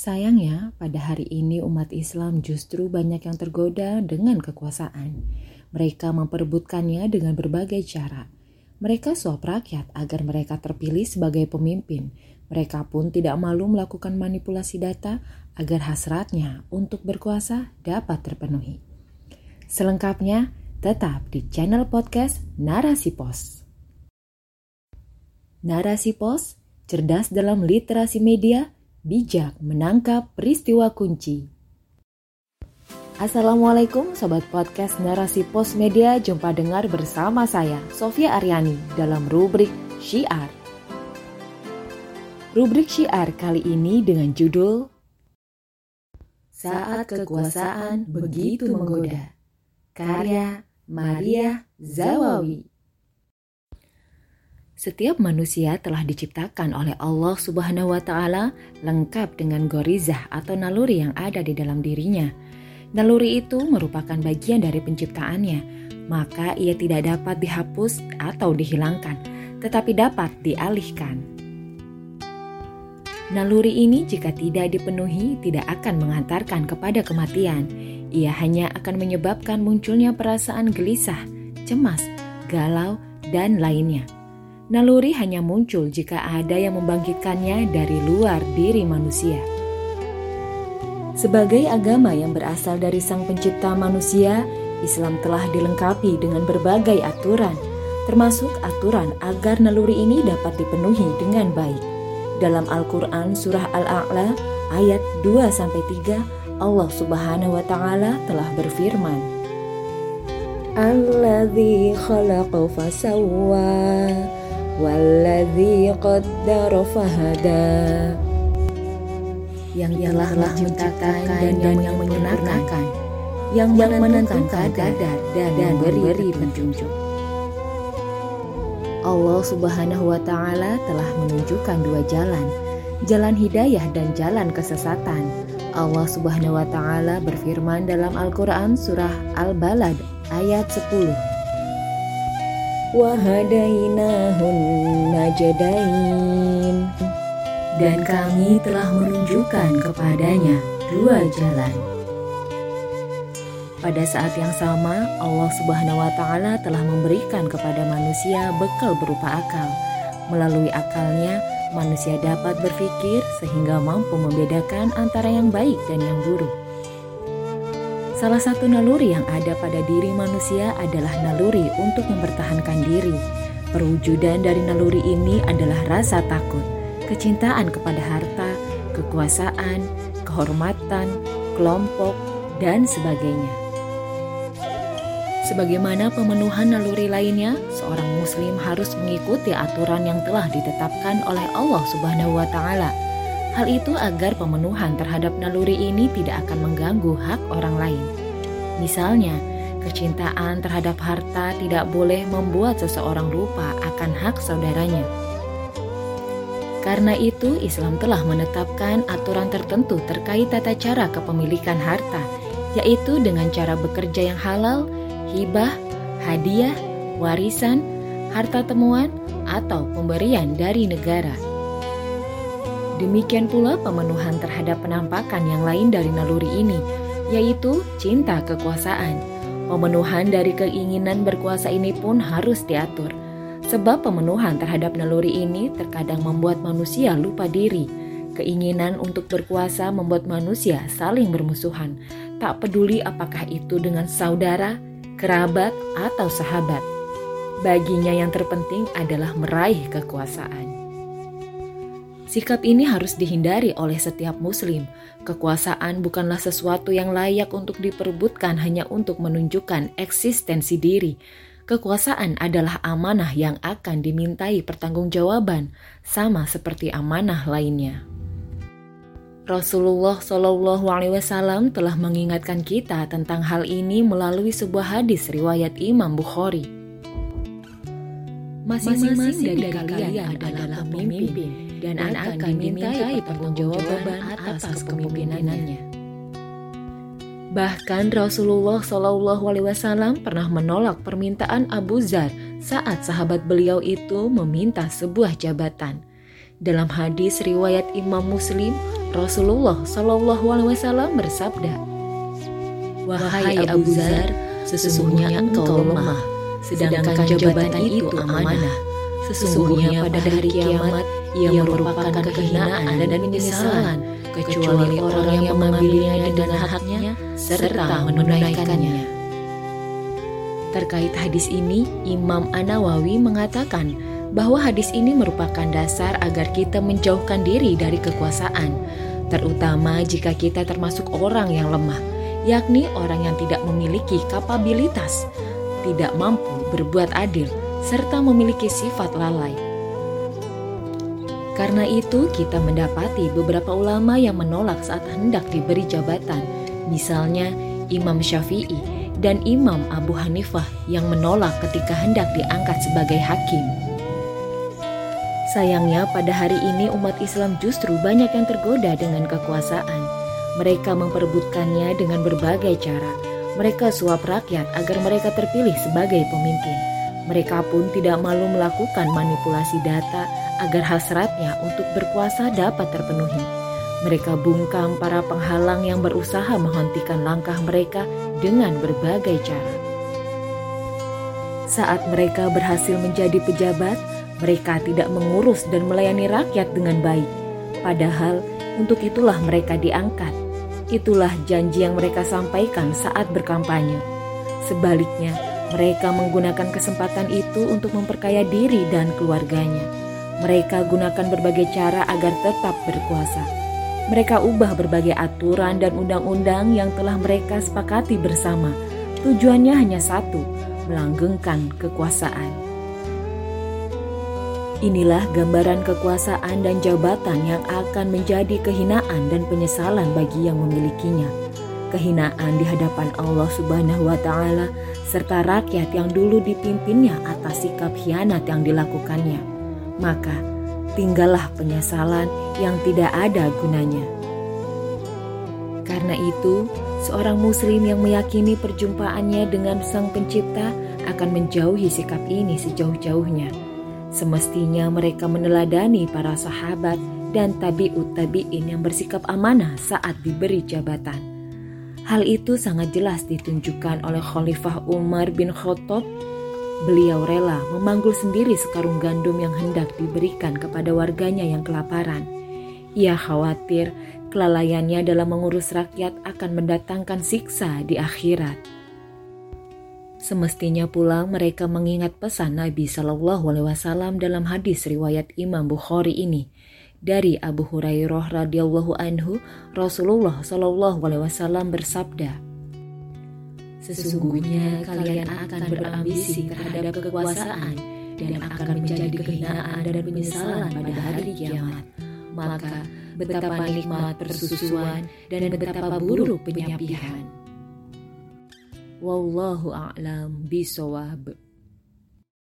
Sayangnya, pada hari ini umat Islam justru banyak yang tergoda dengan kekuasaan. Mereka memperebutkannya dengan berbagai cara. Mereka suap rakyat agar mereka terpilih sebagai pemimpin. Mereka pun tidak malu melakukan manipulasi data agar hasratnya untuk berkuasa dapat terpenuhi. Selengkapnya, tetap di channel podcast Narasi Pos. Narasi Pos, cerdas dalam literasi media, bijak menangkap peristiwa kunci. Assalamualaikum Sobat Podcast Narasi Pos Media. Jumpa dengar bersama saya Sofia Aryani dalam rubrik Syiar. Rubrik Syiar kali ini dengan judul Saat Kekuasaan Begitu Menggoda Karya Maria Zawawi setiap manusia telah diciptakan oleh Allah Subhanahu wa taala lengkap dengan gorizah atau naluri yang ada di dalam dirinya. Naluri itu merupakan bagian dari penciptaannya, maka ia tidak dapat dihapus atau dihilangkan, tetapi dapat dialihkan. Naluri ini jika tidak dipenuhi tidak akan mengantarkan kepada kematian. Ia hanya akan menyebabkan munculnya perasaan gelisah, cemas, galau, dan lainnya. Naluri hanya muncul jika ada yang membangkitkannya dari luar diri manusia. Sebagai agama yang berasal dari Sang Pencipta manusia, Islam telah dilengkapi dengan berbagai aturan, termasuk aturan agar naluri ini dapat dipenuhi dengan baik. Dalam Al-Qur'an surah Al-A'la ayat 2 3 Allah Subhanahu wa taala telah berfirman Alladzi khalaqa fasawwa Walladzi qaddara fahada. Yang telah menciptakan dan, dan yang menyempurnakan, yang, yang menentukan kadar dan, dan memberi petunjuk. Allah Subhanahu wa Ta'ala telah menunjukkan dua jalan, jalan hidayah dan jalan kesesatan. Allah Subhanahu wa Ta'ala berfirman dalam Al-Quran, Surah Al-Balad ayat 10 wahadainahun najdain dan kami telah menunjukkan kepadanya dua jalan. Pada saat yang sama, Allah Subhanahu wa taala telah memberikan kepada manusia bekal berupa akal. Melalui akalnya, manusia dapat berpikir sehingga mampu membedakan antara yang baik dan yang buruk. Salah satu naluri yang ada pada diri manusia adalah naluri untuk mempertahankan diri. Perwujudan dari naluri ini adalah rasa takut, kecintaan kepada harta, kekuasaan, kehormatan, kelompok, dan sebagainya. Sebagaimana pemenuhan naluri lainnya, seorang muslim harus mengikuti aturan yang telah ditetapkan oleh Allah Subhanahu wa taala Hal itu agar pemenuhan terhadap naluri ini tidak akan mengganggu hak orang lain. Misalnya, kecintaan terhadap harta tidak boleh membuat seseorang lupa akan hak saudaranya. Karena itu, Islam telah menetapkan aturan tertentu terkait tata cara kepemilikan harta, yaitu dengan cara bekerja yang halal, hibah, hadiah, warisan, harta temuan, atau pemberian dari negara. Demikian pula pemenuhan terhadap penampakan yang lain dari naluri ini, yaitu cinta kekuasaan. Pemenuhan dari keinginan berkuasa ini pun harus diatur, sebab pemenuhan terhadap naluri ini terkadang membuat manusia lupa diri. Keinginan untuk berkuasa membuat manusia saling bermusuhan, tak peduli apakah itu dengan saudara, kerabat, atau sahabat. Baginya yang terpenting adalah meraih kekuasaan. Sikap ini harus dihindari oleh setiap Muslim. Kekuasaan bukanlah sesuatu yang layak untuk diperebutkan hanya untuk menunjukkan eksistensi diri. Kekuasaan adalah amanah yang akan dimintai pertanggungjawaban, sama seperti amanah lainnya. Rasulullah Shallallahu Alaihi Wasallam telah mengingatkan kita tentang hal ini melalui sebuah hadis riwayat Imam Bukhari. Masing-masing dari, kalian adalah pemimpin dan akan dimintai pertanggungjawaban atas kepemimpinannya. Bahkan Rasulullah Shallallahu Alaihi Wasallam pernah menolak permintaan Abu Zar saat sahabat beliau itu meminta sebuah jabatan. Dalam hadis riwayat Imam Muslim, Rasulullah Shallallahu Alaihi Wasallam bersabda, "Wahai Abu Zar, sesungguhnya engkau lemah, sedangkan jabatan itu amanah. Sesungguhnya pada hari kiamat ia merupakan kehinaan dan penyesalan, kecuali orang yang mengambilnya dengan haknya serta menunaikannya." Terkait hadis ini, Imam An-Nawawi mengatakan bahwa hadis ini merupakan dasar agar kita menjauhkan diri dari kekuasaan, terutama jika kita termasuk orang yang lemah, yakni orang yang tidak memiliki kapabilitas, tidak mampu berbuat adil, serta memiliki sifat lalai. Karena itu, kita mendapati beberapa ulama yang menolak saat hendak diberi jabatan, misalnya Imam Syafi'i dan Imam Abu Hanifah yang menolak ketika hendak diangkat sebagai hakim. Sayangnya pada hari ini umat Islam justru banyak yang tergoda dengan kekuasaan. Mereka memperebutkannya dengan berbagai cara. Mereka suap rakyat agar mereka terpilih sebagai pemimpin. Mereka pun tidak malu melakukan manipulasi data agar hasratnya untuk berkuasa dapat terpenuhi. Mereka bungkam para penghalang yang berusaha menghentikan langkah mereka dengan berbagai cara. Saat mereka berhasil menjadi pejabat, mereka tidak mengurus dan melayani rakyat dengan baik. Padahal untuk itulah mereka diangkat. Itulah janji yang mereka sampaikan saat berkampanye. Sebaliknya, mereka menggunakan kesempatan itu untuk memperkaya diri dan keluarganya. Mereka gunakan berbagai cara agar tetap berkuasa mereka ubah berbagai aturan dan undang-undang yang telah mereka sepakati bersama. Tujuannya hanya satu, melanggengkan kekuasaan. Inilah gambaran kekuasaan dan jabatan yang akan menjadi kehinaan dan penyesalan bagi yang memilikinya. Kehinaan di hadapan Allah Subhanahu wa Ta'ala serta rakyat yang dulu dipimpinnya atas sikap hianat yang dilakukannya. Maka, tinggallah penyesalan yang tidak ada gunanya. Karena itu, seorang Muslim yang meyakini perjumpaannya dengan Sang Pencipta akan menjauhi sikap ini sejauh-jauhnya. Semestinya mereka meneladani para sahabat dan tabiut tabiin yang bersikap amanah saat diberi jabatan. Hal itu sangat jelas ditunjukkan oleh Khalifah Umar bin Khattab Beliau rela memanggul sendiri sekarung gandum yang hendak diberikan kepada warganya yang kelaparan. Ia khawatir kelalaiannya dalam mengurus rakyat akan mendatangkan siksa di akhirat. Semestinya pula mereka mengingat pesan Nabi Shallallahu Alaihi Wasallam dalam hadis riwayat Imam Bukhari ini dari Abu Hurairah radhiyallahu anhu Rasulullah Shallallahu Alaihi Wasallam bersabda, Sesungguhnya kalian akan berambisi terhadap kekuasaan dan akan menjadi kehinaan dan penyesalan pada hari kiamat. Maka betapa nikmat persusuan dan betapa buruk penyapihan. Wallahu a'lam bisawab.